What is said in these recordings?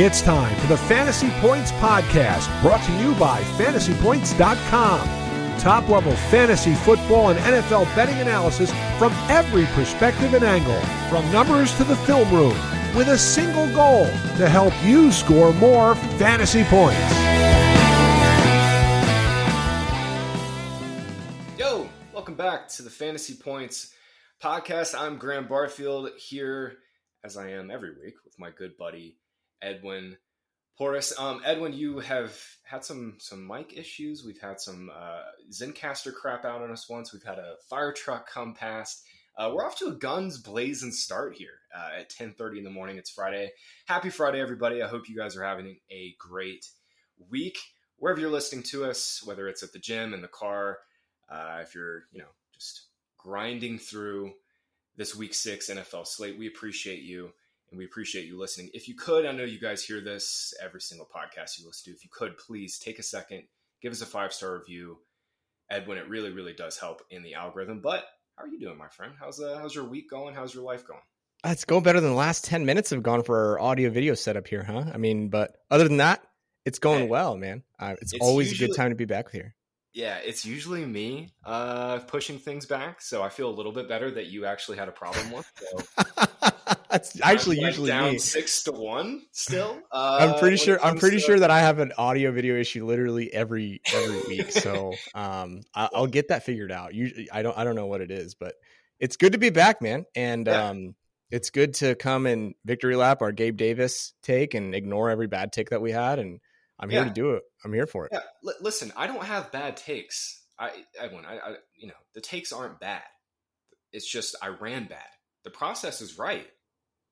It's time for the Fantasy Points Podcast, brought to you by fantasypoints.com. Top level fantasy football and NFL betting analysis from every perspective and angle, from numbers to the film room, with a single goal to help you score more fantasy points. Yo, welcome back to the Fantasy Points Podcast. I'm Graham Barfield here, as I am every week, with my good buddy Edwin Porras. Um, Edwin, you have had some some mic issues. We've had some uh, Zencastr crap out on us once. We've had a fire truck come past. Uh, we're off to a guns blazing start here uh, at 10.30 in the morning. It's Friday. Happy Friday, everybody. I hope you guys are having a great week. Wherever you're listening to us, whether it's at the gym, in the car, uh, if you're, you know, just grinding through this week six NFL slate, we appreciate you and we appreciate you listening. If you could, I know you guys hear this every single podcast you listen to. If you could, please take a second, give us a five star review. Edwin, it really, really does help in the algorithm. But how are you doing, my friend? How's uh, how's your week going? How's your life going? Uh, it's going better than the last ten minutes have gone for our audio video setup here, huh? I mean, but other than that, it's going hey, well, man. Uh, it's, it's, always usually, a good time to be back here. Yeah, it's usually me uh, pushing things back, so I feel a little bit better that you actually had a problem with. So. That's actually usually down me. six to one. Still, uh, I'm pretty sure. I'm pretty to... sure that I have an audio video issue literally every every week. So um, I, will get that figured out. Usually, I don't. I don't know what it is, but it's good to be back, man. And yeah. um, it's good to come and victory lap our Gabe Davis take and ignore every bad take that we had. And I'm here yeah. to do it. I'm here for it. Yeah. L- listen, I don't have bad takes. I, Edwin, I, I, you know, the takes aren't bad. It's just I ran bad. The process is right.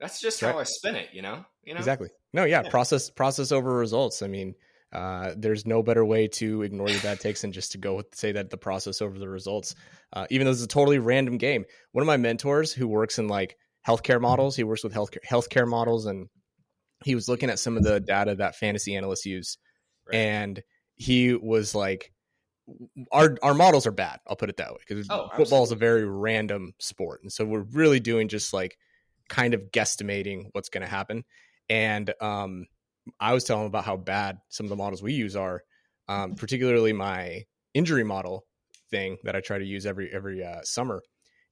That's just right. how I spin it, you know. You know exactly. No, yeah, yeah, process process over results. I mean, uh, there's no better way to ignore your bad takes than just to go with say that the process over the results. Uh, even though it's a totally random game. One of my mentors who works in like healthcare models, he works with healthcare healthcare models, and he was looking at some of the data that fantasy analysts use, right. and he was like, our our models are bad. I'll put it that way because oh, football is a very random sport, and so we're really doing just like kind of guesstimating what's going to happen. And um, I was telling him about how bad some of the models we use are, um, particularly my injury model thing that I try to use every every uh, summer.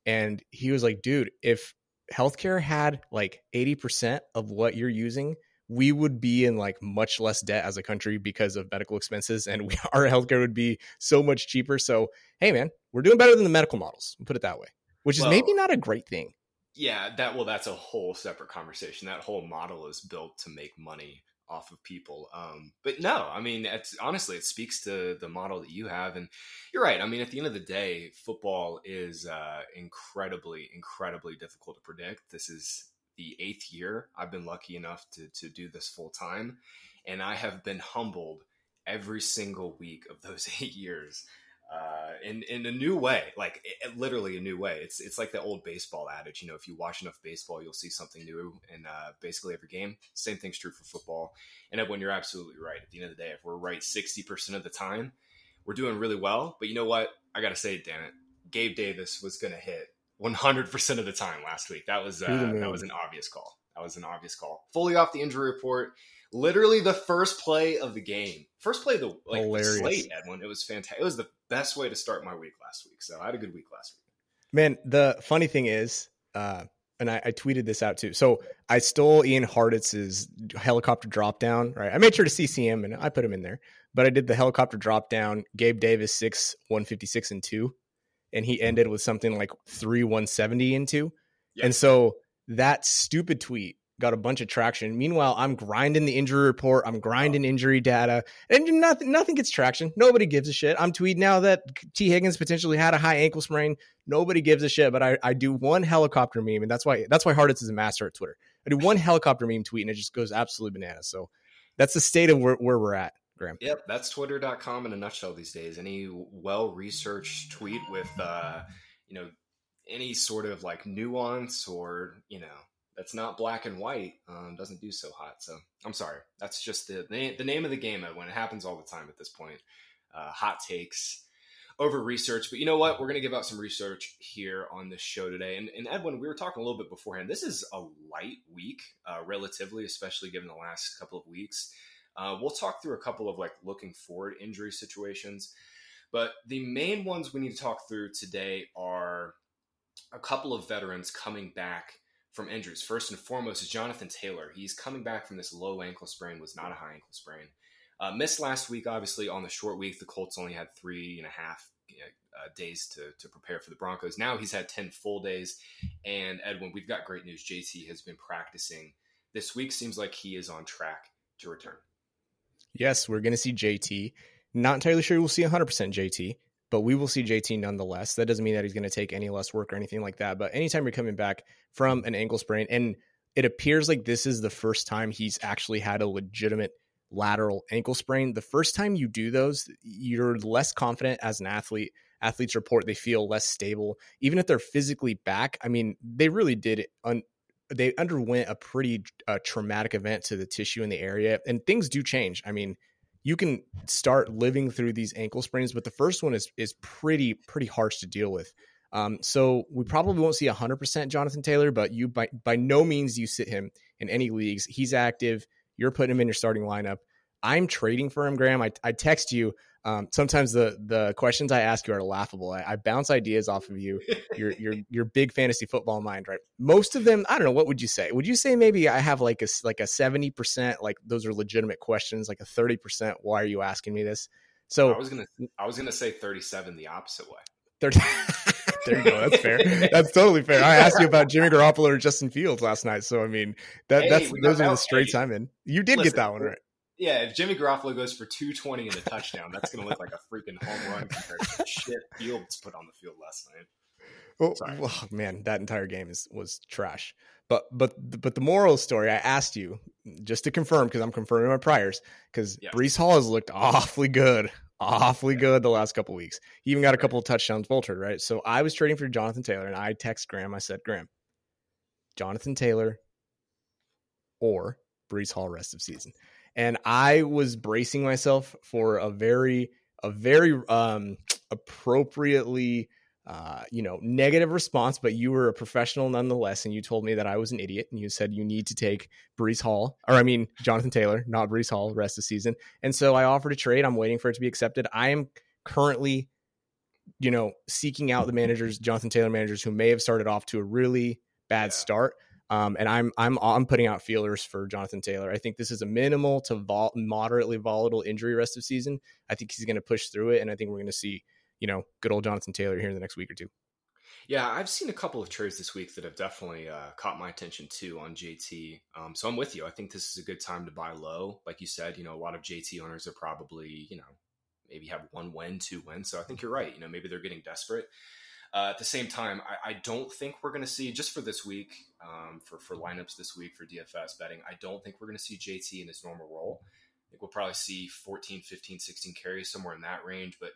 And he was like, "Dude, if healthcare had like eighty percent of what you're using." we would be in like much less debt as a country because of medical expenses and we, our healthcare would be so much cheaper so hey man we're doing better than the medical models put it that way which is well, maybe not a great thing yeah, that well, that's a whole separate conversation. That whole model is built to make money off of people. Um, but no, I mean, it's honestly, it speaks to the model that you have, and you're right. I mean, at the end of the day, football is uh, incredibly, incredibly difficult to predict. This is the eighth year I've been lucky enough to to do this full time, and I have been humbled every single week of those eight years uh, in in a new way, like it, literally a new way. It's it's like the old baseball adage. You know, if you watch enough baseball, you'll see something new in uh, basically every game. Same thing's true for football. And when you're absolutely right. At the end of the day, if we're right sixty percent of the time, we're doing really well. But you know what? I got to say, damn it, Gabe Davis was going to hit one hundred percent of the time last week. That was uh, that was an obvious call. That was an obvious call. Fully off the injury report literally the first play of the game, first play of the like Hilarious. the slate, Edwin. It was fantastic. It was the best way to start my week last week. So I had a good week last week. Man, the funny thing is, uh, and I, I, tweeted this out too. So I stole Ian Hartitz's helicopter drop down. Right, I made sure to CC him and I put him in there. But I did the helicopter drop down. Gabe Davis six one fifty six and two, and he ended with something like three one seventy and two. Yep. And so that stupid tweet got a bunch of traction. Meanwhile, I'm grinding the injury report. I'm grinding injury data, and nothing nothing gets traction. Nobody gives a shit. I'm tweeting now that Tee Higgins potentially had a high ankle sprain. Nobody gives a shit. But I, I do one helicopter meme, and that's why that's why Hartitz is a master at Twitter. I do one helicopter meme tweet, and it just goes absolutely bananas. So that's the state of where, where we're at. Graham. Yep, that's twitter.com in a nutshell these days. Any well researched tweet with uh, you know, any sort of like nuance or, you know, that's not black and white um, doesn't do so hot. So I'm sorry. That's just the the name of the game when it happens all the time at this point. Uh, hot takes over research. But you know what? We're going to give out some research here on this show today. And, and Edwin, we were talking a little bit beforehand. This is a light week, uh, relatively, especially given the last couple of weeks. Uh, we'll talk through a couple of like looking forward injury situations. But the main ones we need to talk through today are a couple of veterans coming back from injuries. First and foremost is Jonathan Taylor. He's coming back from this low ankle sprain, was not a high ankle sprain. Uh, missed last week, obviously, on the short week. The Colts only had three and a half uh, days to, to prepare for the Broncos. Now he's had 10 full days. And Edwin, we've got great news. JT has been practicing this week. Seems like he is on track to return. Yes, we're going to see JT. Not entirely sure we'll see 100% JT, but we will see JT nonetheless. That doesn't mean that he's going to take any less work or anything like that. But anytime you're coming back from an ankle sprain, and it appears like this is the first time he's actually had a legitimate lateral ankle sprain. The first time you do those, you're less confident as an athlete. Athletes report they feel less stable, even if they're physically back. I mean, they really did. Un- they underwent a pretty uh, traumatic event to the tissue in the area, and things do change. I mean, you can start living through these ankle sprains, but the first one is is pretty pretty harsh to deal with. Um, so we probably won't see 100% Jonathan Taylor, but you by by no means you sit him in any leagues. He's active. You're putting him in your starting lineup. I'm trading for him, Graham. I, I text you. Um, sometimes the the questions I ask you are laughable. I, I bounce ideas off of you. Your your your big fantasy football mind, right? Most of them, I don't know. What would you say? Would you say maybe I have like a like a seventy percent? Like those are legitimate questions. Like a thirty percent. Why are you asking me this? So I was gonna I was gonna say thirty seven the opposite way. 30, there you go. That's fair. That's totally fair. I asked you about Jimmy Garoppolo or Justin Fields last night, so I mean that hey, that's those are the straights hey, I'm in. You did listen, get that one right. Yeah, if Jimmy Garoppolo goes for 220 and a touchdown, that's going to look like a freaking home run compared to the shit Fields put on the field last night. Oh, well, well, oh, man, that entire game is was trash. But but but the moral story, I asked you just to confirm because I'm confirming my priors because yes. Breece Hall has looked awfully good, awfully good the last couple weeks. He even got a couple of touchdowns bolted, right? So I was trading for Jonathan Taylor, and I text Graham. I said, Graham, Jonathan Taylor or Breece Hall rest of season and I was bracing myself for a very a very um, appropriately uh, you know negative response, but you were a professional nonetheless, and you told me that I was an idiot, and you said you need to take breece Hall, or I mean Jonathan Taylor, not breece Hall, rest of the season, and so I offered a trade. I'm waiting for it to be accepted. I am currently, you know, seeking out the managers, Jonathan Taylor managers, who may have started off to a really bad yeah. start um, and I'm I'm I'm putting out feelers for Jonathan Taylor. I think this is a minimal to vol- moderately volatile injury rest of season. I think he's going to push through it, and I think we're going to see you know good old Jonathan Taylor here in the next week or two. Yeah, I've seen a couple of trades this week that have definitely uh, caught my attention too on JT. Um, so I'm with you. I think this is a good time to buy low. Like you said, you know, a lot of JT owners are probably, you know, maybe have one win, two wins. So I think you're right. You know, maybe they're getting desperate. Uh, at the same time, I, I don't think we're going to see just for this week, um, for for lineups this week for DFS betting. I don't think we're going to see JT in his normal role. I think we'll probably see 14, 15, 16 carries somewhere in that range. But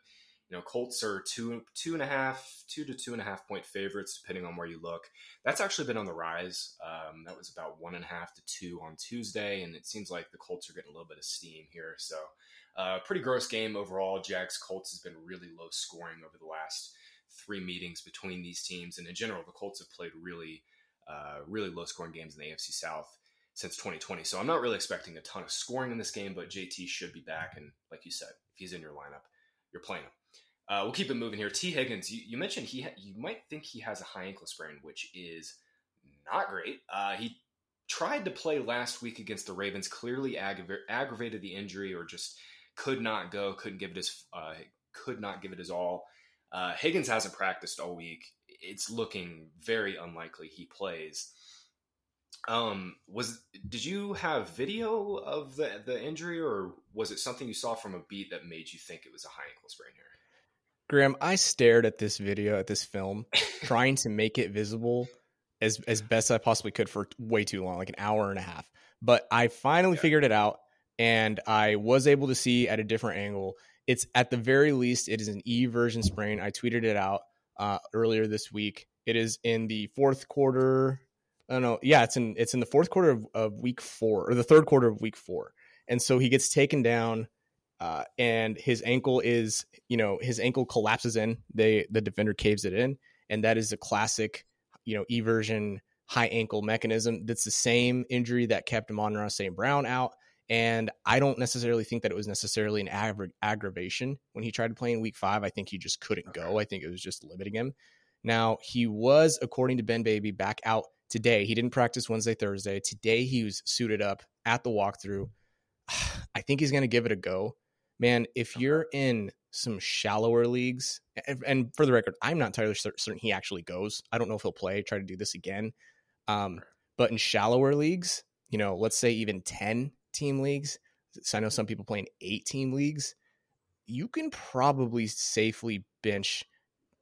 you know, Colts are two two and a half, two to two and a half point favorites, depending on where you look. That's actually been on the rise. Um, that was about one and a half to two on Tuesday, and it seems like the Colts are getting a little bit of steam here. So, uh, pretty gross game overall. Jags Colts has been really low scoring over the last three meetings between these teams. And in general, the Colts have played really, uh, really low scoring games in the AFC South since 2020. So I'm not really expecting a ton of scoring in this game, but JT should be back. And like you said, if he's in your lineup, you're playing him. Uh, we'll keep it moving here. Tee Higgins, you, you mentioned he ha- you might think he has a high ankle sprain, which is not great. Uh, he tried to play last week against the Ravens, clearly aggra- aggravated the injury, or just could not go, couldn't give it his uh, could not give it his all. Uh, Higgins hasn't practiced all week. It's looking very unlikely he plays. Um, was did you have video of the the injury, or was it something you saw from a beat that made you think it was a high ankle sprain here? Graham, I stared at this video, at this film, trying to make it visible as as best I possibly could for way too long, like an hour and a half. But I finally yeah. figured it out, and I was able to see at a different angle it's at the very least, it is an eversion sprain. I tweeted it out uh, earlier this week. It is in the fourth quarter. I don't know. Yeah, it's in it's in the fourth quarter of, of week four or the third quarter of week four. And so he gets taken down uh, and his ankle is, you know, his ankle collapses in. They the defender caves it in, and that is a classic, you know, eversion high ankle mechanism. That's the same injury that kept Amon St. Brown out. And I don't necessarily think that it was necessarily an aggra- aggravation when he tried to play in week five. I think he just couldn't go. I think it was just limiting him. Now, he was, according to Ben Baby, back out today. He didn't practice Wednesday, Thursday. Today, he was suited up at the walkthrough. I think he's going to give it a go man, if you're in some shallower leagues, and for the record, I'm not entirely certain he actually goes. I don't know if he'll play, try to do this again. Um, but in shallower leagues, you know, let's say even 10 team leagues, so I know some people playing eight team leagues, you can probably safely bench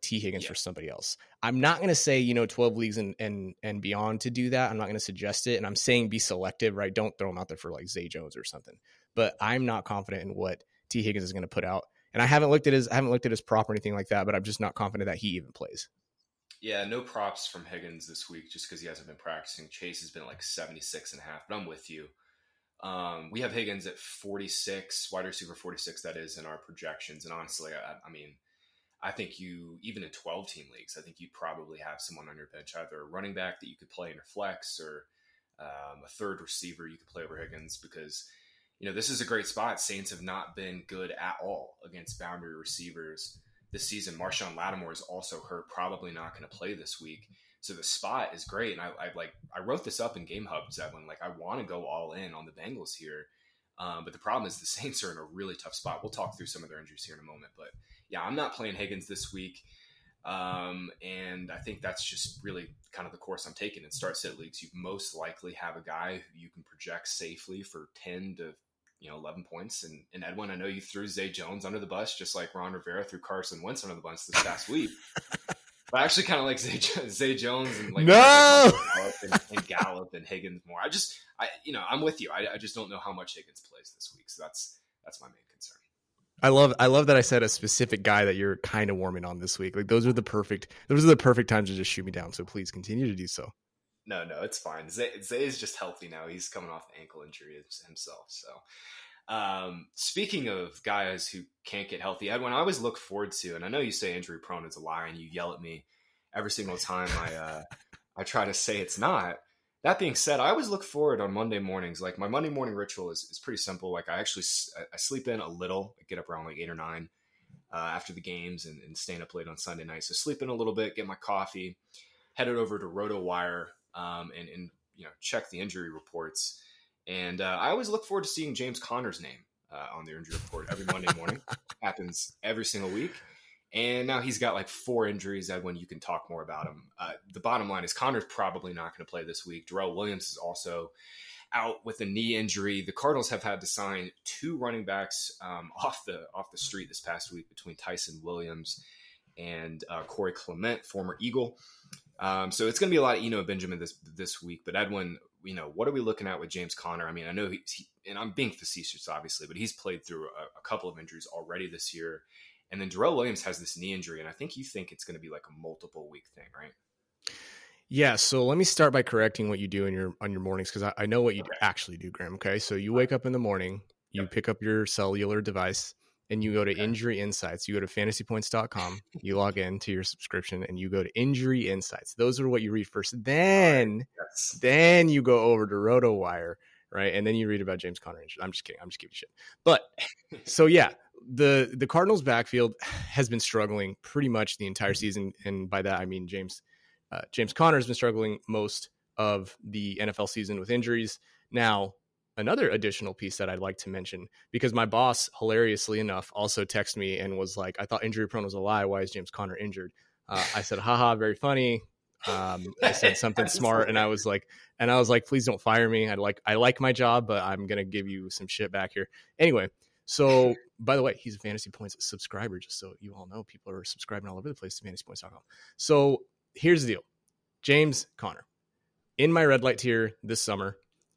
Tee Higgins yeah. for somebody else. I'm not going to say, you know, 12 leagues and, and, and beyond to do that. I'm not going to suggest it. And I'm saying be selective, right? Don't throw him out there for like Zay Jones or something. But I'm not confident in what Tee Higgins is going to put out. And I haven't looked at his I haven't looked at his prop or anything like that, but I'm just not confident that he even plays. Yeah, no props from Higgins this week just because he hasn't been practicing. Chase has been like 76 and a half, but I'm with you. Um, we have Higgins at 46, wide receiver 46, that is, in our projections. And honestly, I, I mean, I think you, even in 12 team leagues, I think you probably have someone on your bench, either a running back that you could play in your flex or um, a third receiver you could play over Higgins because – you know, this is a great spot. Saints have not been good at all against boundary receivers this season. Marshon Lattimore is also hurt, probably not going to play this week. So the spot is great. And I, I like I wrote this up in Game Hub, Zedwin. Like I want to go all in on the Bengals here. Um, but the problem is the Saints are in a really tough spot. We'll talk through some of their injuries here in a moment. But yeah, I'm not playing Higgins this week. Um, and I think that's just really kind of the course I'm taking. In start sit leagues, you most likely have a guy who you can project safely for 10 to you know, 11 points. And, and Edwin, I know you threw Zay Jones under the bus, just like Ron Rivera threw Carson Wentz under the bus this past week. but I actually kind of like Zay, Zay Jones and like no and, and, Gallup and Higgins more. I just, I, you know, I'm with you. I, I just don't know how much Higgins plays this week. So that's, that's my main concern. I love I love that I said a specific guy that you're kind of warming on this week. Like those are the perfect those are the perfect times to just shoot me down. So please continue to do so. No, no, it's fine. Zay, Zay is just healthy now. He's coming off the ankle injury himself. So, um, speaking of guys who can't get healthy, Edwin, I always look forward to, and I know you say injury prone is a lie, and you yell at me every single time I uh, I try to say it's not. That being said, I always look forward on Monday mornings. Like my Monday morning ritual is, is pretty simple. Like I actually I sleep in a little, I get up around like eight or nine uh, after the games, and, and staying up late on Sunday night. So sleep in a little bit, get my coffee, headed over to RotoWire um, and, and you know check the injury reports. And uh, I always look forward to seeing James Conner's name uh, on the injury report every Monday morning. Happens every single week. And now he's got like four injuries. Edwin, you can talk more about him. Uh, the bottom line is Conner's probably not going to play this week. Darrel Williams is also out with a knee injury. The Cardinals have had to sign two running backs um, off the off the street this past week between Ty'Son Williams and uh, Corey Clement, former Eagle. Um, so it's going to be a lot of Eno Benjamin this this week. But Edwin, you know, what are we looking at with James Conner? I mean, I know he, he and I'm being facetious, obviously, but he's played through a, a, couple of injuries already this year. And then Darrel Williams has this knee injury, and I think you think it's going to be like a multiple week thing, right? Yeah. So let me start by correcting what you do in your on your mornings because I, I, know what you okay. actually do, Graham. Okay. So you wake up in the morning, you yep. pick up your cellular device, and you go to okay. injury insights you go to fantasypoints.com you log in to your subscription and you go to injury insights. Those are what you read first. Then yes. then you go over to rotowire right and then you read about james conner i'm just kidding. I'm just giving shit. But so yeah the the cardinals backfield has been struggling pretty much the entire season and by that i mean james uh, james conner has been struggling most of the nfl season with injuries. Now another additional piece that I'd like to mention because my boss, hilariously enough, also texted me and was like, "I thought injury prone was a lie. Why is James Conner injured?" Uh, I said, "Haha, very funny." Um, I said something smart, and I was like, and I was like, "Please don't fire me. I like I like my job, but I'm gonna give you some shit back here." Anyway, so by the way, he's a Fantasy Points subscriber, just so you all know. People are subscribing all over the place to FantasyPoints.com. So here's the deal, James Conner. In my red light tier this summer,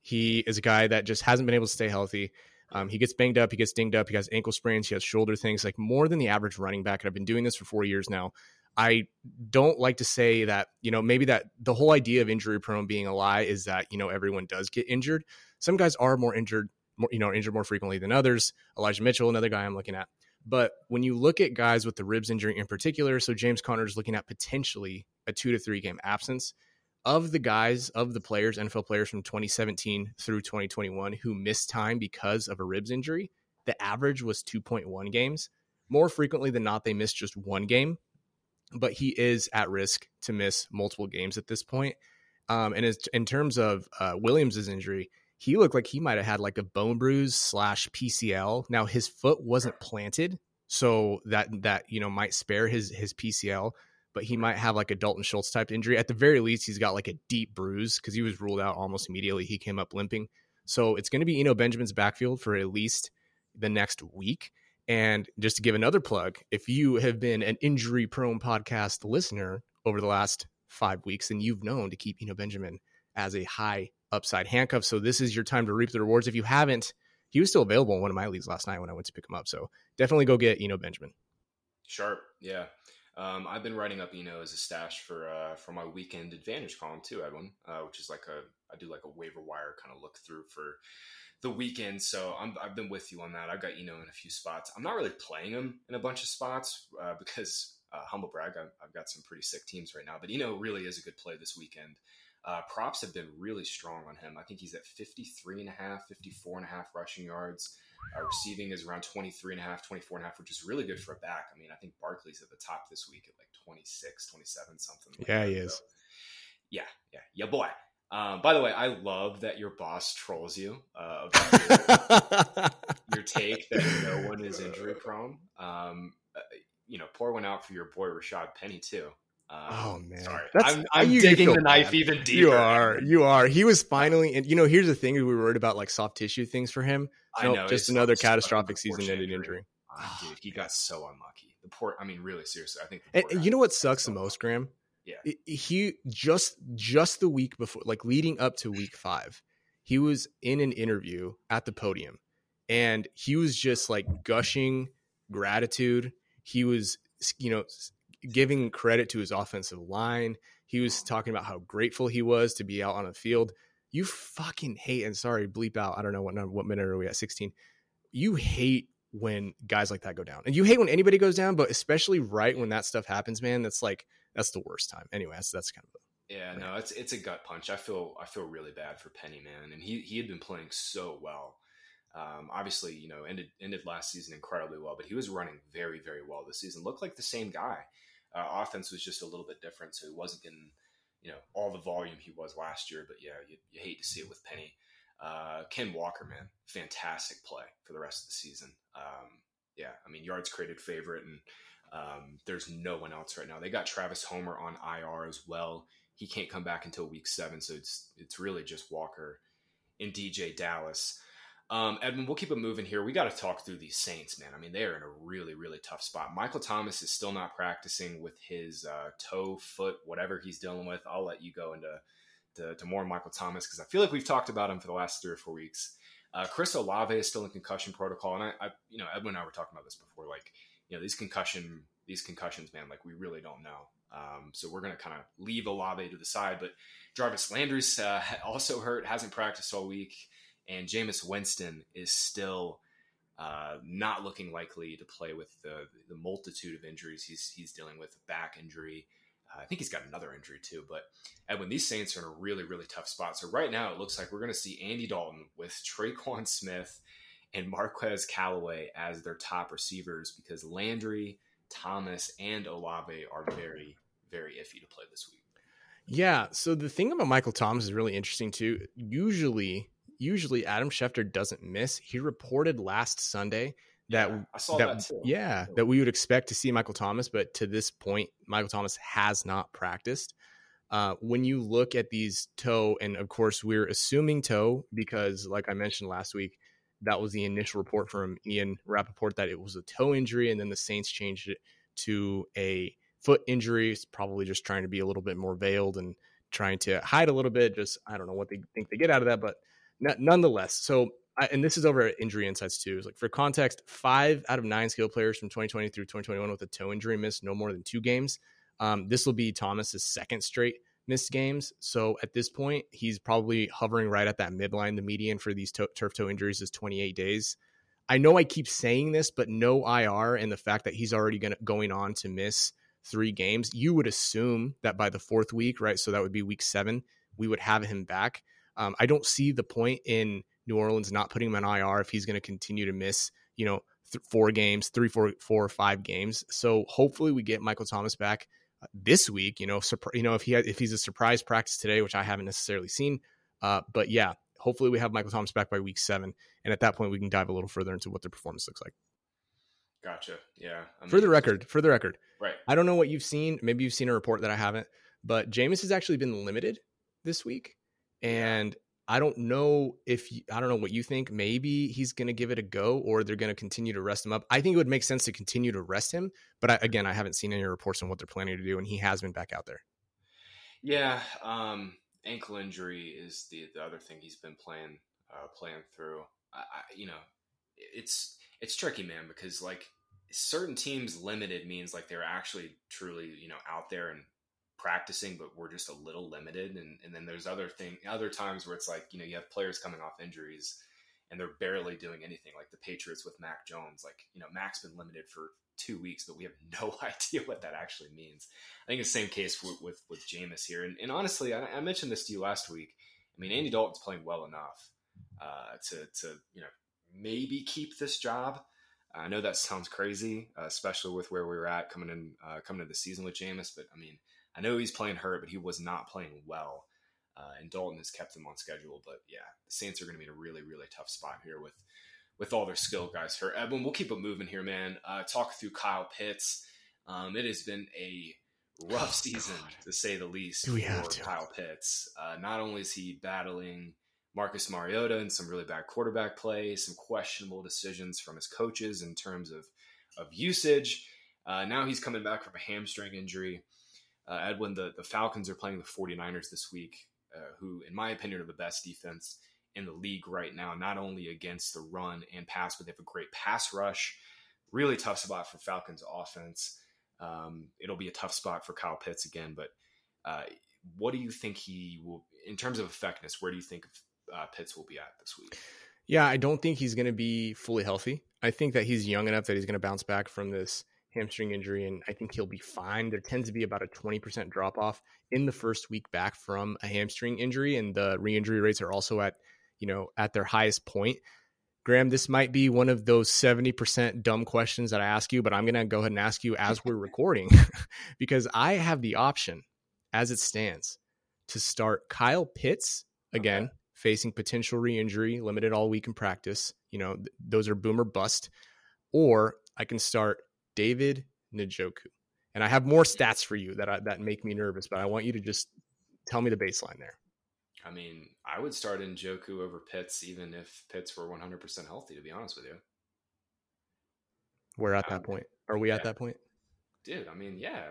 he is a guy that just hasn't been able to stay healthy. Um, he gets banged up, he gets dinged up, he has ankle sprains, he has shoulder things, like more than the average running back. And I've been doing this for four years now. I don't like to say that, you know, maybe that the whole idea of injury prone being a lie is that, you know, everyone does get injured. Some guys are more injured more, you know, injured more frequently than others. Elijah Mitchell, another guy I'm looking at. But when you look at guys with the ribs injury in particular, so James Conner is looking at potentially a two to three game absence. Of the guys, of the players, NFL players from 2017 through 2021 who missed time because of a ribs injury, the average was 2.1 games. More frequently than not, they missed just one game, but he is at risk to miss multiple games at this point. Um, and in terms of uh, Williams's injury, he looked like he might have had like a bone bruise slash PCL. Now his foot wasn't planted, so that that you know might spare his his PCL, but he might have like a Dalton Schultz type injury. At the very least, he's got like a deep bruise because he was ruled out almost immediately. He came up limping, so it's going to be Eno Benjamin's backfield for at least the next week. And just to give another plug, if you have been an injury prone podcast listener over the last five weeks, then you've known to keep Eno Benjamin as a high upside handcuff. So this is your time to reap the rewards. If you haven't, he was still available in one of my leagues last night when I went to pick him up. So definitely go get Eno Benjamin. Sharp, yeah. Um, I've been writing up Eno as a stash for uh, for my weekend advantage column too, Edwin, uh, which is like a I do like a waiver wire kind of look through for the weekend. So i have been with you on that. I've got Eno in a few spots. I'm not really playing him in a bunch of spots uh, because uh, humble brag, I've, I've, got some pretty sick teams right now. But Eno really is a good play this weekend. Uh, props have been really strong on him. I think he's at 53 and a half, 54 and a half rushing yards. Uh, receiving is around 23 and a half, 24 and a half, which is really good for a back. I mean, I think Barkley's at the top this week at like 26, 27, something. Like yeah, that. he is. So, yeah, yeah, yeah, boy. Um, by the way, I love that your boss trolls you uh, about your, your, take that no one is injury prone. Um, uh, you know, pour one out for your boy Rashaad Penny too. Um, oh man, sorry, That's, I'm, I'm digging the knife even deeper. You are, you are. He was finally, and you know, here's the thing: we were worried about like soft tissue things for him. I nope, know, just another catastrophic season-ending injury. Oh, dude, he got so unlucky. The poor. I mean, really, seriously, I think. And, you know what sucks the most, Graham? Yeah, he just just the week before, like leading up to week five, he was in an interview at the podium, and he was just like gushing gratitude. He was, you know, giving credit to his offensive line. He was talking about how grateful he was to be out on the field. You fucking hate, and sorry, bleep out. I don't know what number, what minute are we at? Sixteen. You hate when guys like that go down, and you hate when anybody goes down, but especially right when that stuff happens, man. That's like that's the worst time. Anyway, that's, that's kind of yeah, no, it's it's a gut punch. I feel I feel really bad for Penny, man, and he he had been playing so well. Um, obviously, you know, ended ended last season incredibly well, but he was running very very well this season. Looked like the same guy. Uh, offense was just a little bit different, so he wasn't getting you know all the volume he was last year. But yeah, you, you hate to see it with Penny. Uh, Ken Walker, man, fantastic play for the rest of the season. Um, yeah, I mean yards created favorite, and um, there's no one else right now. They got Travis Homer on IR as well. He can't come back until week seven, so it's it's really just Walker and DJ Dallas. Um, Edmund, we'll keep it moving here. We got to talk through these Saints, man. I mean, they are in a really, really tough spot. Michael Thomas is still not practicing with his uh, toe, foot, whatever he's dealing with. I'll let you go into to, to more Michael Thomas because I feel like we've talked about him for the last three or four weeks. Uh, Chris Olave is still in concussion protocol, and I, I, you know, Edwin and I were talking about this before. Like, you know, these concussion, these concussions, man. Like, we really don't know. Um, so we're going to kind of leave Olave to the side. But Jarvis Landry's uh, also hurt, hasn't practiced all week and Jameis Winston is still uh, not looking likely to play with the, the multitude of injuries he's he's dealing with back injury. Uh, I think he's got another injury too. But Edwin, these Saints are in a really really tough spot. So right now it looks like we're going to see Andy Dalton with Tre'Quan Smith and Marquez Callaway as their top receivers because Landry, Thomas, and Olave are very very iffy to play this week. Yeah. So the thing about Michael Thomas is really interesting too. Usually usually Adam Schefter doesn't miss. He reported last Sunday that yeah, I saw that, that too. Yeah, that we would expect to see Michael Thomas, but to this point, Michael Thomas has not practiced. Uh, when you look at these toe, and of course we're assuming toe because, like I mentioned last week, that was the initial report from Ian Rapoport that it was a toe injury, and then the Saints changed it to a foot injury. It's probably just trying to be a little bit more veiled and trying to hide a little bit. Just I don't know what they think they get out of that, but nonetheless, so and this is over at Injury Insights too. Is like for context, five out of nine skill players from 2020 through 2021 with a toe injury missed no more than two games. Um, this will be Thomas's second straight missed games. So at this point, he's probably hovering right at that midline. The median for these to- turf toe injuries is 28 days. I know I keep saying this, but no IR and the fact that he's already gonna, going on to miss three games, you would assume that by the fourth week, right? So that would be week seven, we would have him back. Um, I don't see the point in New Orleans not putting him on IR if he's going to continue to miss, you know, th- four games, three, four, four or five games. So hopefully we get Michael Thomas back uh, this week. You know, surpri- you know if he if he's a surprise practice today, which I haven't necessarily seen. Uh, but yeah, hopefully we have Michael Thomas back by week seven, and at that point we can dive a little further into what their performance looks like. Gotcha. Yeah. I mean, for the record, for the record, right. I don't know what you've seen. Maybe you've seen a report that I haven't, but Jameis has actually been limited this week, and I don't know if you, I don't know what you think. Maybe he's going to give it a go, or they're going to continue to rest him up. I think it would make sense to continue to rest him, but I, again, I haven't seen any reports on what they're planning to do, and he has been back out there. Yeah, um, ankle injury is the the other thing he's been playing uh, playing through. I, I, you know, it's it's tricky, man, because like certain teams limited means like they're actually truly you know out there and practicing, but we're just a little limited. And, and then there's other thing, other times where it's like, you know, you have players coming off injuries and they're barely doing anything like the Patriots with Mac Jones. Like, you know, Mac's been limited for two weeks, but we have no idea what that actually means. I think it's the same case with, with, with Jameis here. And, and honestly, I, I, mentioned this to you last week. I mean, Andy Dalton's playing well enough uh, to, to, you know, maybe keep this job. I know that sounds crazy, uh, especially with where we were at coming in, uh, coming to the season with Jameis, but I mean, I know he's playing hurt, but he was not playing well. Uh, and Dalton has kept him on schedule. But yeah, the Saints are going to be in a really, really tough spot here with with all their skill guys hurt. Edwin, we'll keep it moving here, man. Uh, talk through Kyle Pitts. Um, it has been a rough oh, season God. to say the least Do we for have to? Kyle Pitts. Uh, not only is he battling Marcus Mariota and some really bad quarterback play, some questionable decisions from his coaches in terms of of usage. Uh, now he's coming back from a hamstring injury uh, Edwin, the, the Falcons are playing the 49ers this week, uh, who, in my opinion, are the best defense in the league right now, not only against the run and pass, but they have a great pass rush. Really tough spot for Falcons offense. Um, it'll be a tough spot for Kyle Pitts again, but uh, what do you think he will, in terms of effectiveness, where do you think uh, Pitts will be at this week? Yeah, I don't think he's going to be fully healthy. I think that he's young enough that he's going to bounce back from this hamstring injury, and I think he'll be fine. There tends to be about a 20% drop off in the first week back from a hamstring injury, and the re injury rates are also at, you know, at their highest point. Graham, this might be one of those 70% dumb questions that I ask you, but I'm going to go ahead and ask you as we're recording because I have the option as it stands to start Kyle Pitts again, okay. facing potential re injury, limited all week in practice. You know, th- those are boomer bust. Or I can start David Njoku. And I have more stats for you that I, that make me nervous, but I want you to just tell me the baseline there. I mean, I would start Njoku over Pitts, even if Pitts were 100% healthy, to be honest with you. We're at um, that point. Are we yeah. at that point? Dude, I mean, yeah.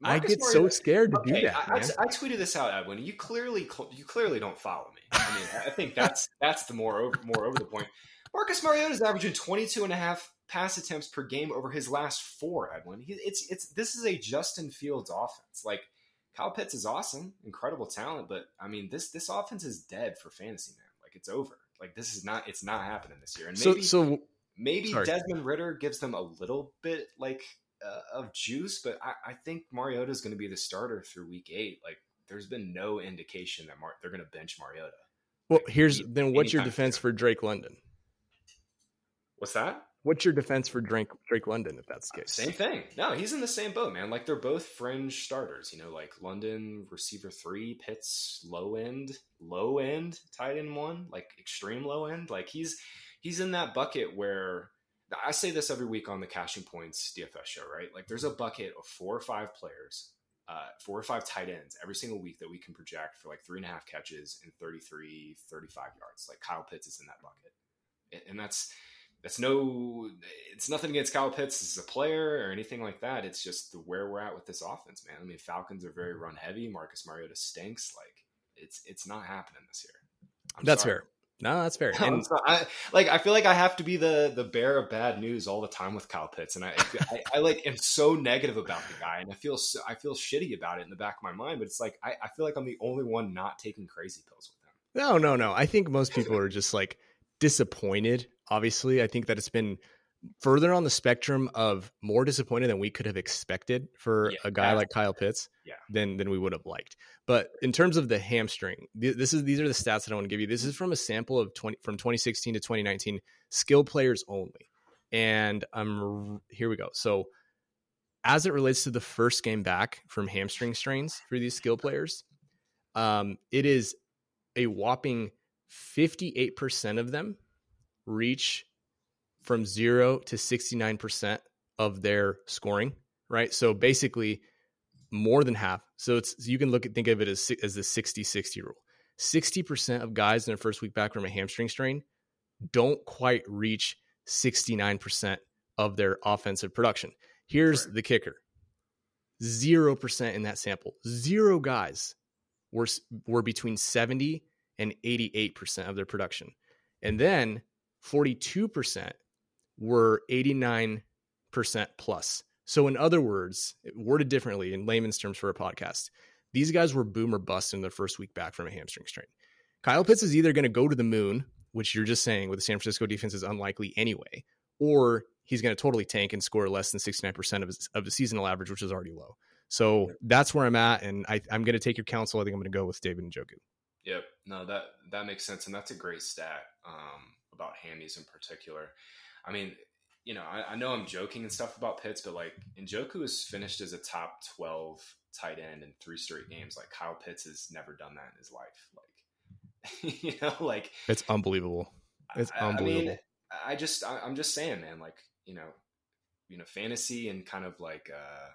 Marcus I get so scared to okay, do that. I, I, I, tweeted this out, Edwin. You clearly, you clearly don't follow me. I mean, I think that's that's the more over, more over the point. Marcus Mariota is averaging 22 and a half pass attempts per game over his last four. Edwin, he, it's it's this is a Justin Fields offense. Like Kyle Pitts is awesome, incredible talent, but I mean this this offense is dead for fantasy man. Like it's over. Like this is not it's not happening this year. And maybe so, so maybe sorry. Desmond Ridder gives them a little bit like uh, of juice, but I, I think Mariota is going to be the starter through week eight. Like there's been no indication that Mar- they're going to bench Mariota. Well, like, here's any, then what's your defense for Drake London? What's that? What's your defense for Drake Drake London if that's the case? Same thing. No, he's in the same boat, man. Like they're both fringe starters. You know, like London receiver three, Pitts low end, low end tight end one, like extreme low end. Like he's he's in that bucket where I say this every week on the Cashing Points DFS show, right? Like there's a bucket of four or five players, uh, four or five tight ends every single week that we can project for like three and a half catches and 33, 35 yards. Like Kyle Pitts is in that bucket. And that's that's no it's nothing against Kyle Pitts as a player or anything like that. It's just the, where we're at with this offense, man. I mean, Falcons are very mm-hmm. run heavy. Marcus Mariota stinks. Like it's it's not happening this year. I'm that's sorry. fair. No, that's fair. And I, like I feel like I have to be the the bearer of bad news all the time with Kyle Pitts, and I, I, I like am so negative about the guy, and I feel so, I feel shitty about it in the back of my mind. But it's like I, I feel like I'm the only one not taking crazy pills with him. No, no, no. I think most people are just like disappointed. Obviously, I think that it's been further on the spectrum of more disappointed than we could have expected for yeah, a guy like Kyle Pitts yeah. than than we would have liked. But in terms of the hamstring, this is these are the stats that I want to give you. This is from a sample of 20 from 2016 to 2019 skill players only. And I'm here we go. So as it relates to the first game back from hamstring strains for these skill players, um, it is a whopping 58% of them reach from zero to 69% of their scoring, right? So basically, more than half. So it's you can look at think of it as as the 60-60 rule. 60% of guys in their first week back from a hamstring strain don't quite reach 69% of their offensive production. Here's the kicker. 0% in that sample. Zero guys were were between 70 and 88% of their production. And then 42% were 89% plus. So, in other words, worded differently in layman's terms for a podcast, these guys were boomer bust in their first week back from a hamstring strain. Kyle Pitts is either going to go to the moon, which you're just saying with the San Francisco defense is unlikely anyway, or he's going to totally tank and score less than 69% of, his, of the seasonal average, which is already low. So that's where I'm at, and I, am going to take your counsel. I think I'm going to go with David and Njoku. Yep, no, that that makes sense, and that's a great stat um, about hammies in particular. I mean, you know, I, I, know I'm joking and stuff about Pitts, but like Njoku has finished as a top 12 tight end in three straight games. Like Kyle Pitts has never done that in his life. Like, you know, like it's unbelievable. It's unbelievable. I mean, I just, I, am just saying, man, like, you know, you know, fantasy and kind of like, uh,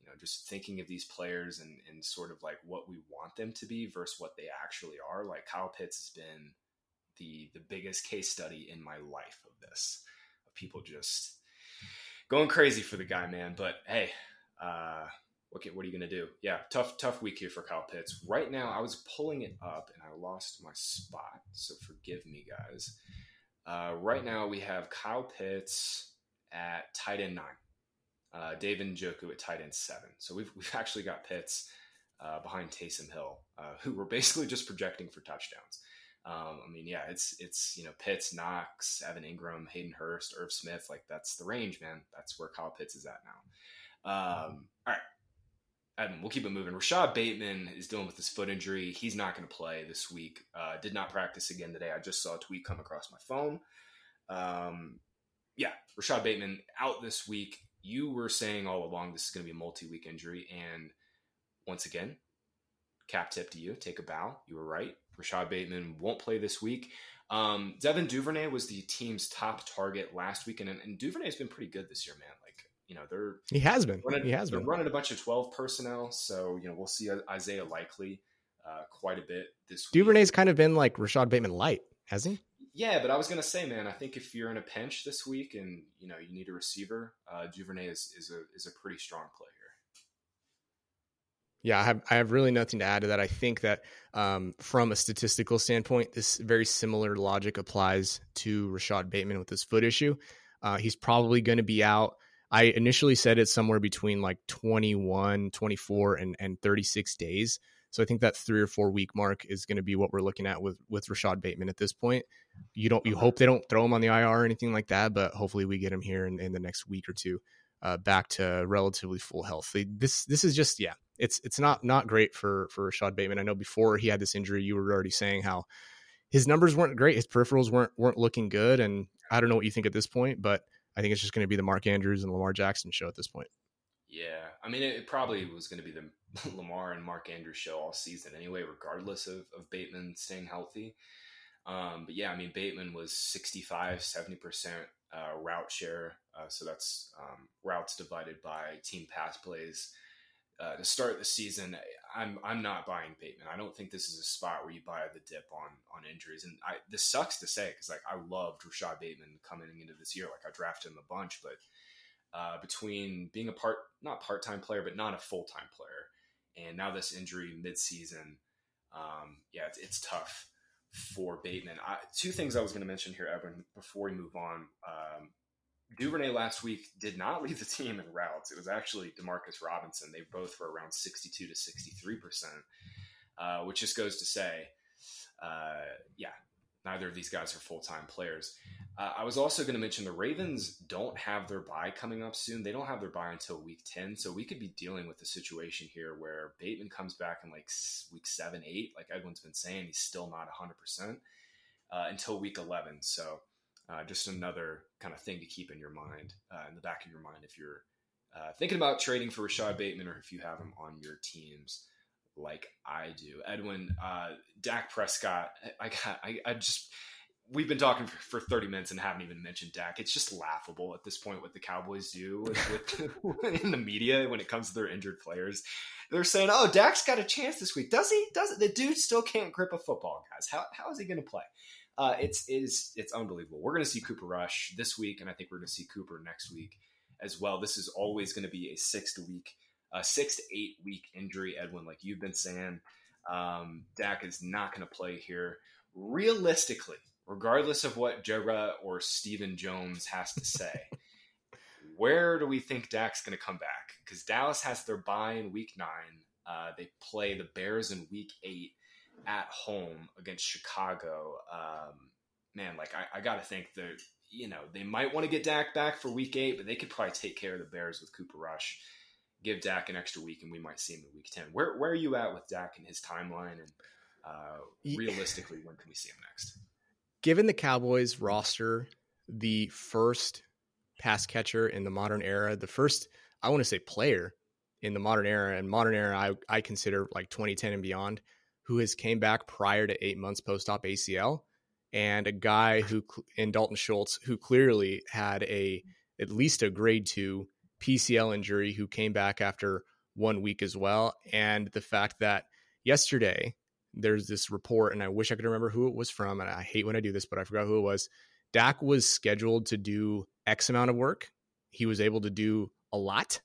you know, just thinking of these players and, and sort of like what we want them to be versus what they actually are. Like Kyle Pitts has been the, the biggest case study in my life of this of people just going crazy for the guy, man. But hey, uh, what, what are you to do? Yeah, tough, tough week here for Kyle Pitts. Right now, I was pulling it up and I lost my spot, so forgive me, guys. Uh, right now, we have Kyle Pitts at tight end nine, uh, David Njoku at tight end seven. So we've we've actually got Pitts uh, behind Taysom Hill, uh, who we're basically just projecting for touchdowns. Um, I mean, yeah, it's it's you know Pitts, Knox, Evan Engram, Hayden Hurst, Irv Smith. Like that's the range, man. That's where Kyle Pitts is at now. Um, all right, Evan, we'll keep it moving. Rashod Bateman is dealing with his foot injury. He's not going to play this week. Uh, did not practice again today. I just saw a tweet come across my phone. Um, yeah, Rashod Bateman out this week. You were saying all along this is going to be a multi-week injury, and once again, cap tip to you. Take a bow. You were right. Rashod Bateman won't play this week. Um, Devin Duvernay was the team's top target last week, and, and Duvernay's been pretty good this year, man. Like you know, they're he has been running, he has been running a bunch of twelve personnel, so you know we'll see Isaiah Likely uh, quite a bit this week. Duvernay's kind of been like rashod Bateman light, has he? Yeah, but I was gonna say, man, I think if you're in a pinch this week and you know you need a receiver, uh, Duvernay is, is a is a pretty strong player yeah, I have I have really nothing to add to that. I think that um, from a statistical standpoint, this very similar logic applies to Rashod Bateman with his foot issue. Uh, he's probably going to be out. I initially said it's somewhere between like 21, 24, and, and 36 days. So I think that three or four week mark is going to be what we're looking at with with Rashod Bateman at this point. You don't you hope they don't throw him on the IR or anything like that, but hopefully we get him here in, in the next week or two uh, back to relatively full health. This this is just yeah, it's it's not not great for for Rashod Bateman. I know before he had this injury, you were already saying how his numbers weren't great, his peripherals weren't weren't looking good, and I don't know what you think at this point, but I think it's just going to be the Mark Andrews and Lamar Jackson show at this point. Yeah, I mean, it, probably was going to be the Lamar and Mark Andrews show all season anyway, regardless of, of Bateman staying healthy. Um, but yeah, I mean, Bateman was 65, 70% uh, route share. Uh, so that's um, routes divided by team pass plays. Uh, to start the season, I'm I'm not buying Bateman. I don't think this is a spot where you buy the dip on on injuries. And I, this sucks to say because like I loved Rashod Bateman coming into this year. Like I drafted him a bunch, but uh, between being a part not part time player, but not a full time player, and now this injury mid season, um, yeah, it's, it's tough. For Bateman. I, two things I was going to mention here, Evan, before we move on. Um, Duvernay last week did not lead the team in routes. It was actually Demarcus Robinson. They both were around 62 to 63 percent, uh, which just goes to say, uh, yeah, neither of these guys are full time players. Uh, I was also going to mention the Ravens don't have their bye coming up soon. They don't have their bye until week 10. So we could be dealing with a situation here where Bateman comes back in like week seven, eight, like Edwin's been saying, he's still not 100% uh, until week 11. So uh, just another kind of thing to keep in your mind, uh, in the back of your mind, if you're uh, thinking about trading for Rashod Bateman or if you have him on your teams like I do. Edwin, uh, Dak Prescott, I got, I, I just, we've been talking for, for, 30 minutes and haven't even mentioned Dak. It's just laughable at this point what the Cowboys do with, with in the media when it comes to their injured players. They're saying, "Oh, Dak's got a chance this week." Does he? Does it? The dude still can't grip a football, guys. How, how is he going to play? Uh, it's is it's unbelievable. We're going to see Cooper Rush this week, and I think we're going to see Cooper next week as well. This is always going to be a sixth week, a six to eight week injury, Edwin, like you've been saying. Um, Dak is not going to play here. Realistically, regardless of what Jerry or Stephen Jones has to say, where do we think Dak's going to come back? Because Dallas has their bye in week nine. Uh, they play the Bears in week eight at home against Chicago. Um, man, like I, I got to think that you know they might want to get Dak back for week eight, but they could probably take care of the Bears with Cooper Rush. Give Dak an extra week, and we might see him in week ten. Where where are you at with Dak and his timeline, and uh, realistically, when can we see him next? given the Cowboys roster, the first pass catcher in the modern era, the first, I want to say player in the modern era, and modern era, I, I consider like 2010 and beyond, who has came back prior to eight months post op ACL, and a guy who in Dalton Schultz who clearly had a at least a grade two PCL injury, who came back after one week as well, and the fact that yesterday there's this report, and I wish I could remember who it was from. And I hate when I do this, but I forgot who it was. Dak was scheduled to do X amount of work. He was able to do a lot.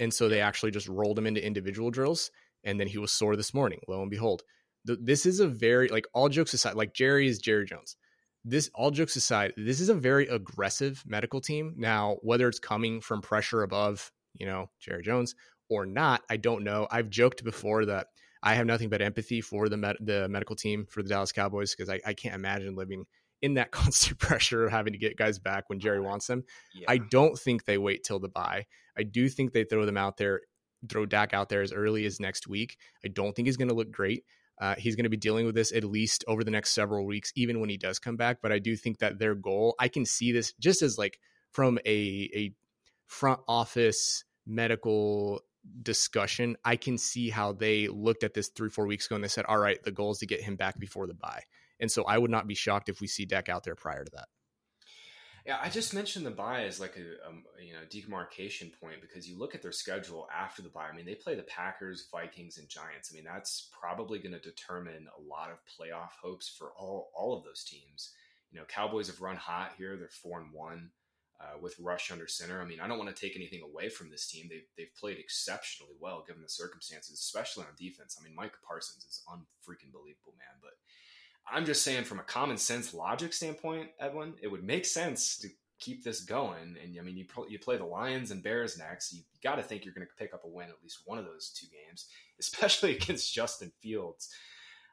And so they actually just rolled him into individual drills. And then he was sore this morning, lo and behold. this is a very, like, all jokes aside, like Jerry is Jerry Jones. This, all jokes aside, this is a very aggressive medical team. Now, whether it's coming from pressure above, you know, Jerry Jones or not, I don't know. I've joked before that I have nothing but empathy for the med- the medical team for the Dallas Cowboys because I, I can't imagine living in that constant pressure of having to get guys back when Jerry wants them. Yeah. I don't think they wait till the bye. I do think they throw them out there, throw Dak out there as early as next week. I don't think he's going to look great. Uh, he's going to be dealing with this at least over the next several weeks, even when he does come back. But I do think that their goal, I can see this just as like from a a front office medical discussion, I can see how they looked at this three, four weeks ago and they said, all right, the goal is to get him back before the bye. And so I would not be shocked if we see Dak out there prior to that. Yeah, I just mentioned the bye as like a, um, you know demarcation point because you look at their schedule after the bye. I mean, they play the Packers, Vikings, and Giants. I mean, that's probably going to determine a lot of playoff hopes for all all of those teams. You know, Cowboys have run hot here; they're four and one uh, with Rush under center. I mean, I don't want to take anything away from this team. They've, they've played exceptionally well given the circumstances, especially on defense. I mean, Micah Parsons is unfreaking believable, man. But I'm just saying, from a common sense logic standpoint, Edwin, it would make sense to keep this going. And I mean, you you play the Lions and Bears next. You, got to think you're going to pick up a win at least one of those two games, especially against Justin Fields.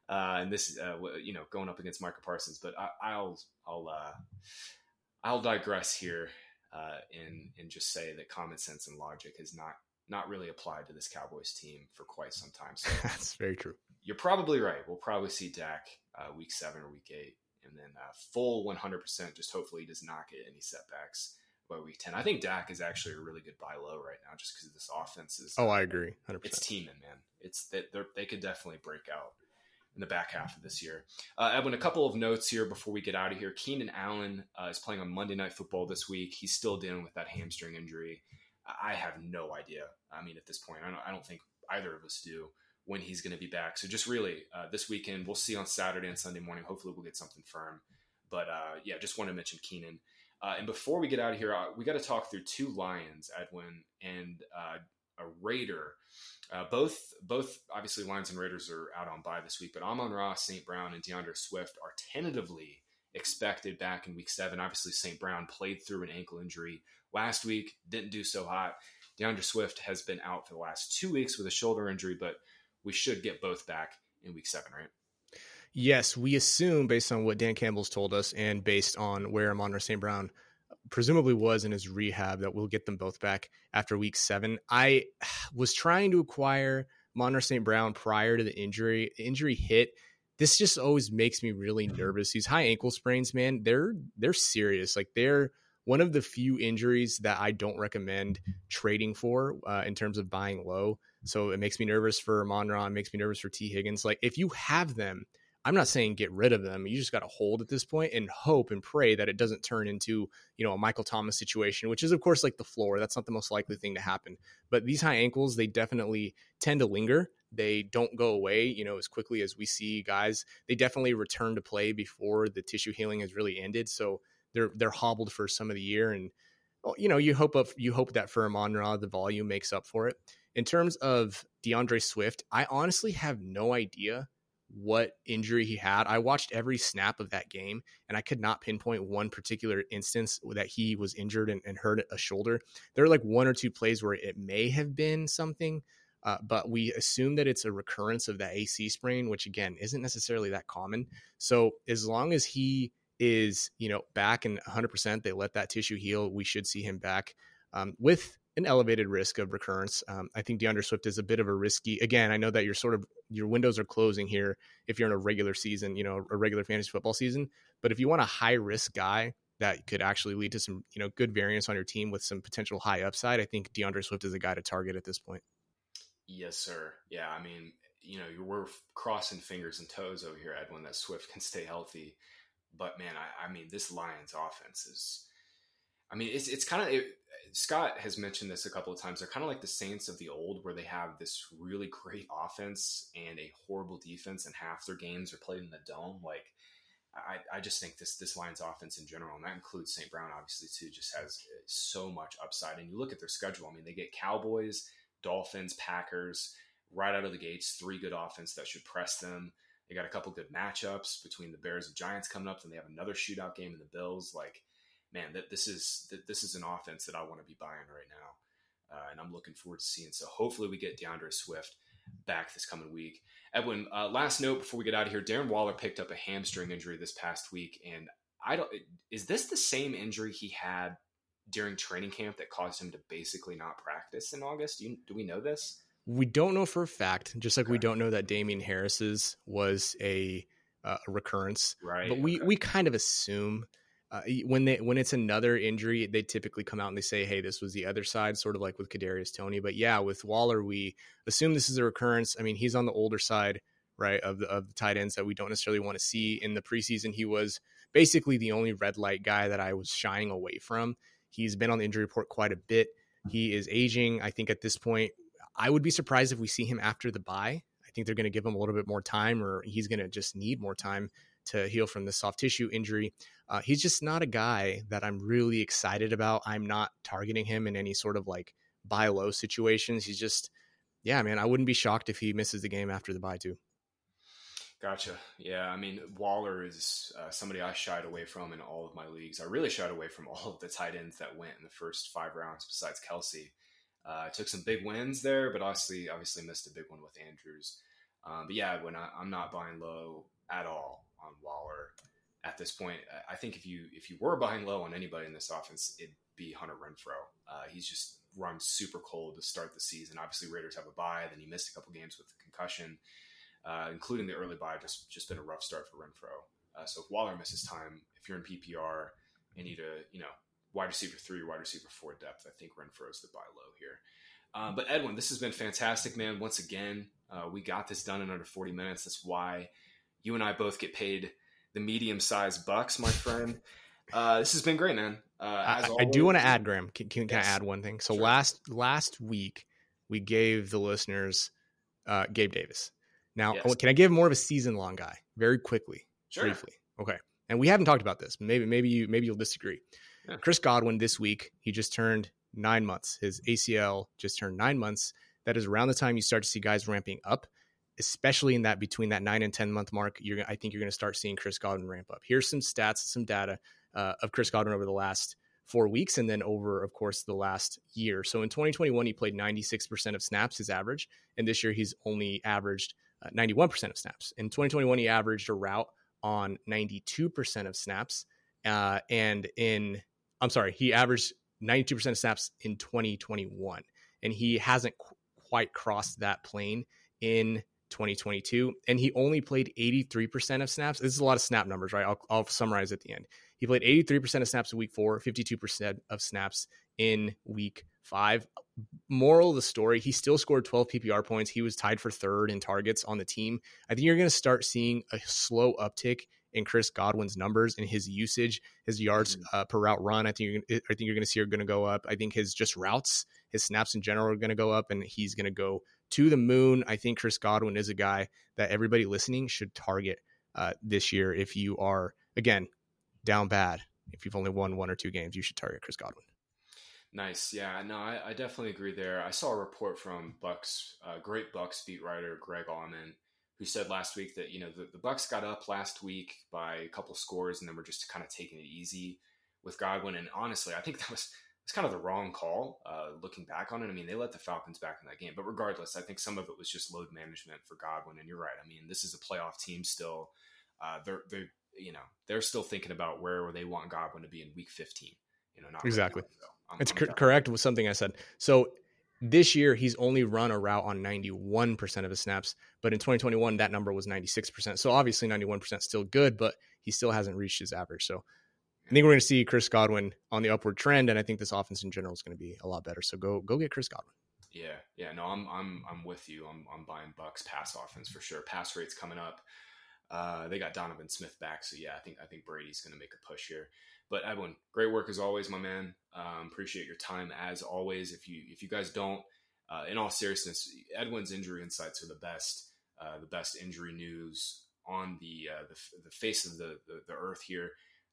Uh, and this, uh, you know, going up against Micah Parsons. But I, will I'll, uh, I'll digress here uh, and and just say that common sense and logic has not not really applied to this Cowboys team for quite some time. So that's very true. You're probably right. We'll probably see Dak uh, week seven or week eight, and then uh, full 100. percent Just hopefully he does not get any setbacks by week 10. I think Dak is actually a really good buy low right now, just because this offense is. Oh, I agree. 100%. It's teaming, man. It's that they could definitely break out in the back half of this year. Uh, Edwin, a couple of notes here before we get out of here. Keenan Allen uh, is playing on Monday Night Football this week. He's still dealing with that hamstring injury. I have no idea. I mean, at this point, I don't, I don't think either of us do when he's going to be back. So just really uh, this weekend, we'll see on Saturday and Sunday morning. Hopefully, we'll get something firm. But uh, yeah, just want to mention Keenan. Uh, and before we get out of here, uh, we got to talk through two Lions, Edwin, and a Raider. Uh, both both obviously Lions and Raiders are out on bye this week, but Amon-Ra, St. Brown, and D'Andre Swift are tentatively expected back in week seven. Obviously, St. Brown played through an ankle injury last week, didn't do so hot. D'Andre Swift has been out for the last two weeks with a shoulder injury, but we should get both back in week seven, right? Yes, we assume based on what Dan Campbell's told us and based on where Amon St. Brown presumably was in his rehab that we'll get them both back after week seven. I was trying to acquire Monner St. Brown prior to the injury. injury hit. This just always makes me really nervous. These high ankle sprains, man, they're they're serious. Like they're one of the few injuries that I don't recommend trading for uh, in terms of buying low. So it makes me nervous for Monron, makes me nervous for Tee Higgins. Like if you have them, I'm not saying get rid of them. You just got to hold at this point and hope and pray that it doesn't turn into, you know, a Michael Thomas situation, which is of course like the floor. That's not the most likely thing to happen. But these high ankles, they definitely tend to linger. They don't go away, you know, as quickly as we see guys. They definitely return to play before the tissue healing has really ended. So they're they're hobbled for some of the year and you know, you hope of you hope that for Amon Ra, the volume makes up for it. In terms of D'Andre Swift, I honestly have no idea what injury he had. I watched every snap of that game and I could not pinpoint one particular instance that he was injured and, and hurt a shoulder. There are like one or two plays where it may have been something, uh, but we assume that it's a recurrence of the AC sprain, which again isn't necessarily that common. So as long as he is, you know, back and 100%, they let that tissue heal, we should see him back um, with an elevated risk of recurrence. Um, I think D'Andre Swift is a bit of a risky. Again, I know that you're sort of your windows are closing here if you're in a regular season, you know, a regular fantasy football season. But if you want a high risk guy that could actually lead to some, you know, good variance on your team with some potential high upside, I think D'Andre Swift is a guy to target at this point. Yes, sir. Yeah, I mean, you know, we're crossing fingers and toes over here, Edwin, that Swift can stay healthy. But man, I, I mean, this Lions offense is. I mean, it's it's kind of it, Scott has mentioned this a couple of times. They're kind of like the Saints of the old, where they have this really great offense and a horrible defense, and half their games are played in the dome. Like, I, I just think this this Lions offense in general, and that includes St. Brown, obviously too, just has uh, so much upside. And you look at their schedule. I mean, they get Cowboys, Dolphins, Packers right out of the gates. Three good offense that should press them. They got a couple good matchups between the Bears and Giants coming up. and they have another shootout game in the Bills. Like man, that this is that this is an offense that I want to be buying right now, uh, and I'm looking forward to seeing. So hopefully we get D'Andre Swift back this coming week. Edwin, uh, last note before we get out of here: Darren Waller picked up a hamstring injury this past week, and I don't. Is this the same injury he had during training camp that caused him to basically not practice in August? Do, you, do we know this? We don't know for a fact, just like okay. we don't know that Damien Harris's was a, uh, a recurrence. Right. But we, okay. we kind of assume uh, when they when it's another injury, they typically come out and they say, "Hey, this was the other side," sort of like with Kadarius Toney. But yeah, with Waller, we assume this is a recurrence. I mean, he's on the older side, right, of the of the tight ends that we don't necessarily want to see. In the preseason, he was basically the only red light guy that I was shying away from. He's been on the injury report quite a bit. He is aging. I think at this point, I would be surprised if we see him after the bye. I think they're going to give him a little bit more time, or he's going to just need more time to heal from the soft tissue injury. Uh, he's just not a guy that I'm really excited about. I'm not targeting him in any sort of like buy low situations. He's just, yeah, man, I wouldn't be shocked if he misses the game after the bye too. Gotcha. Yeah, I mean Waller is uh, somebody I shied away from in all of my leagues. I really shied away from all of the tight ends that went in the first five rounds, besides Kelce. Uh, took some big wins there, but obviously, obviously missed a big one with Andrews. Um, but yeah, when I, I'm not buying low at all on Waller at this point. I think if you if you were buying low on anybody in this offense, it'd be Hunter Renfrow. Uh, he's just run super cold to start the season. Obviously, Raiders have a bye. Then he missed a couple games with concussion, uh, including the early bye. Just just been a rough start for Renfrow. Uh, so if Waller misses time, if you're in PPR and need to you know wide receiver three, wide receiver four depth, I think Renfrow's the buy low here. Uh, but Edwin, this has been fantastic, man. Once again, uh, we got this done in under 40 minutes. That's why you and I both get paid the medium sized bucks, my friend. Uh, this has been great, man. Uh, I, I, do want to add, Graham. Can, can, yes. I add one thing? So sure. last last week we gave the listeners uh, Gabe Davis. Now, yes. can I give more of a season long guy very quickly, sure. briefly? Okay. And we haven't talked about this. Maybe maybe you maybe you'll disagree. Yeah. Chris Godwin this week he just turned nine months. His ACL just turned nine months. That is around the time you start to see guys ramping up, especially in that between that nine and 10 month mark. You're, I think you're going to start seeing Chris Godwin ramp up. Here's some stats, some data uh, of Chris Godwin over the last four weeks and then over, of course, the last year. So in 2021, he played 96% of snaps, his average. And this year, he's only averaged uh, 91% of snaps. In 2021, he averaged a route on 92% of snaps. Uh, and in, I'm sorry, he averaged 92% of snaps in 2021. And he hasn't qu- quite crossed that plane in 2022. And he only played 83% of snaps. This is a lot of snap numbers, right? I'll, I'll summarize at the end. He played 83% of snaps in week four, 52% of snaps in week five. Moral of the story, he still scored 12 PPR points. He was tied for third in targets on the team. I think you're going to start seeing a slow uptick in Chris Godwin's numbers and his usage, his yards mm-hmm. uh, per route run. I think you're, I think you're going to see are going to go up. I think his just routes, his snaps in general are going to go up, and he's going to go to the moon. I think Chris Godwin is a guy that everybody listening should target uh, this year. If you are again down bad, if you've only won one or two games, you should target Chris Godwin. Nice. Yeah, no, I, I definitely agree there. I saw a report from Bucs, uh, great Bucs beat writer Greg Auman, who said last week that you know the, the Bucs got up last week by a couple scores and then we're just kind of taking it easy with Godwin. And honestly, I think that was it's kind of the wrong call. Uh, looking back on it, I mean they let the Falcons back in that game, but regardless, I think some of it was just load management for Godwin. And you're right. I mean this is a playoff team still. Uh, they're they're you know they're still thinking about where they want Godwin to be in Week 15. You know, not exactly. Right I'm, it's I'm correct with something I said. So this year he's only run a route on 91% of his snaps, but in 2021 that number was 96%. So obviously 91% still good, but he still hasn't reached his average. So I think we're going to see Chris Godwin on the upward trend, and I think this offense in general is going to be a lot better. So go go get Chris Godwin. Yeah, yeah, no, I'm I'm I'm with you. I'm I'm buying Bucs pass offense for sure. Pass rates coming up. Uh, they got Donovan Smith back, so yeah, I think I think Brady's going to make a push here. But Edwin, great work as always, my man. Um, appreciate your time as always. If you if you guys don't, uh, in all seriousness, Edwin's injury insights are the best, uh, the best injury news on the uh, the, the, face of the, the, the earth here.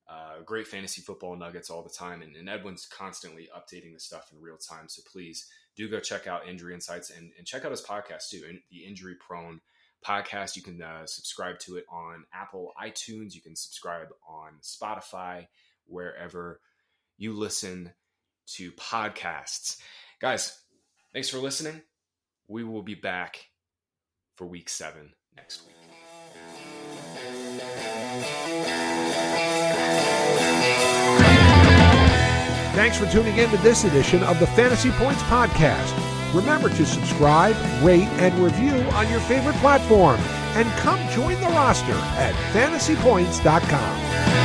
Uh, great fantasy football nuggets all the time, and, and, Edwin's constantly updating the stuff in real time. So please do go check out Injury Insights and, and check out his podcast too, the Injury Prone podcast. You can uh, subscribe to it on Apple iTunes. You can subscribe on Spotify, wherever you listen to podcasts. Guys, thanks for listening. We will be back for week seven next week. Thanks for tuning in to this edition of the Fantasy Points Podcast. Remember to subscribe, rate, and review on your favorite platform. And come join the roster at fantasypoints.com.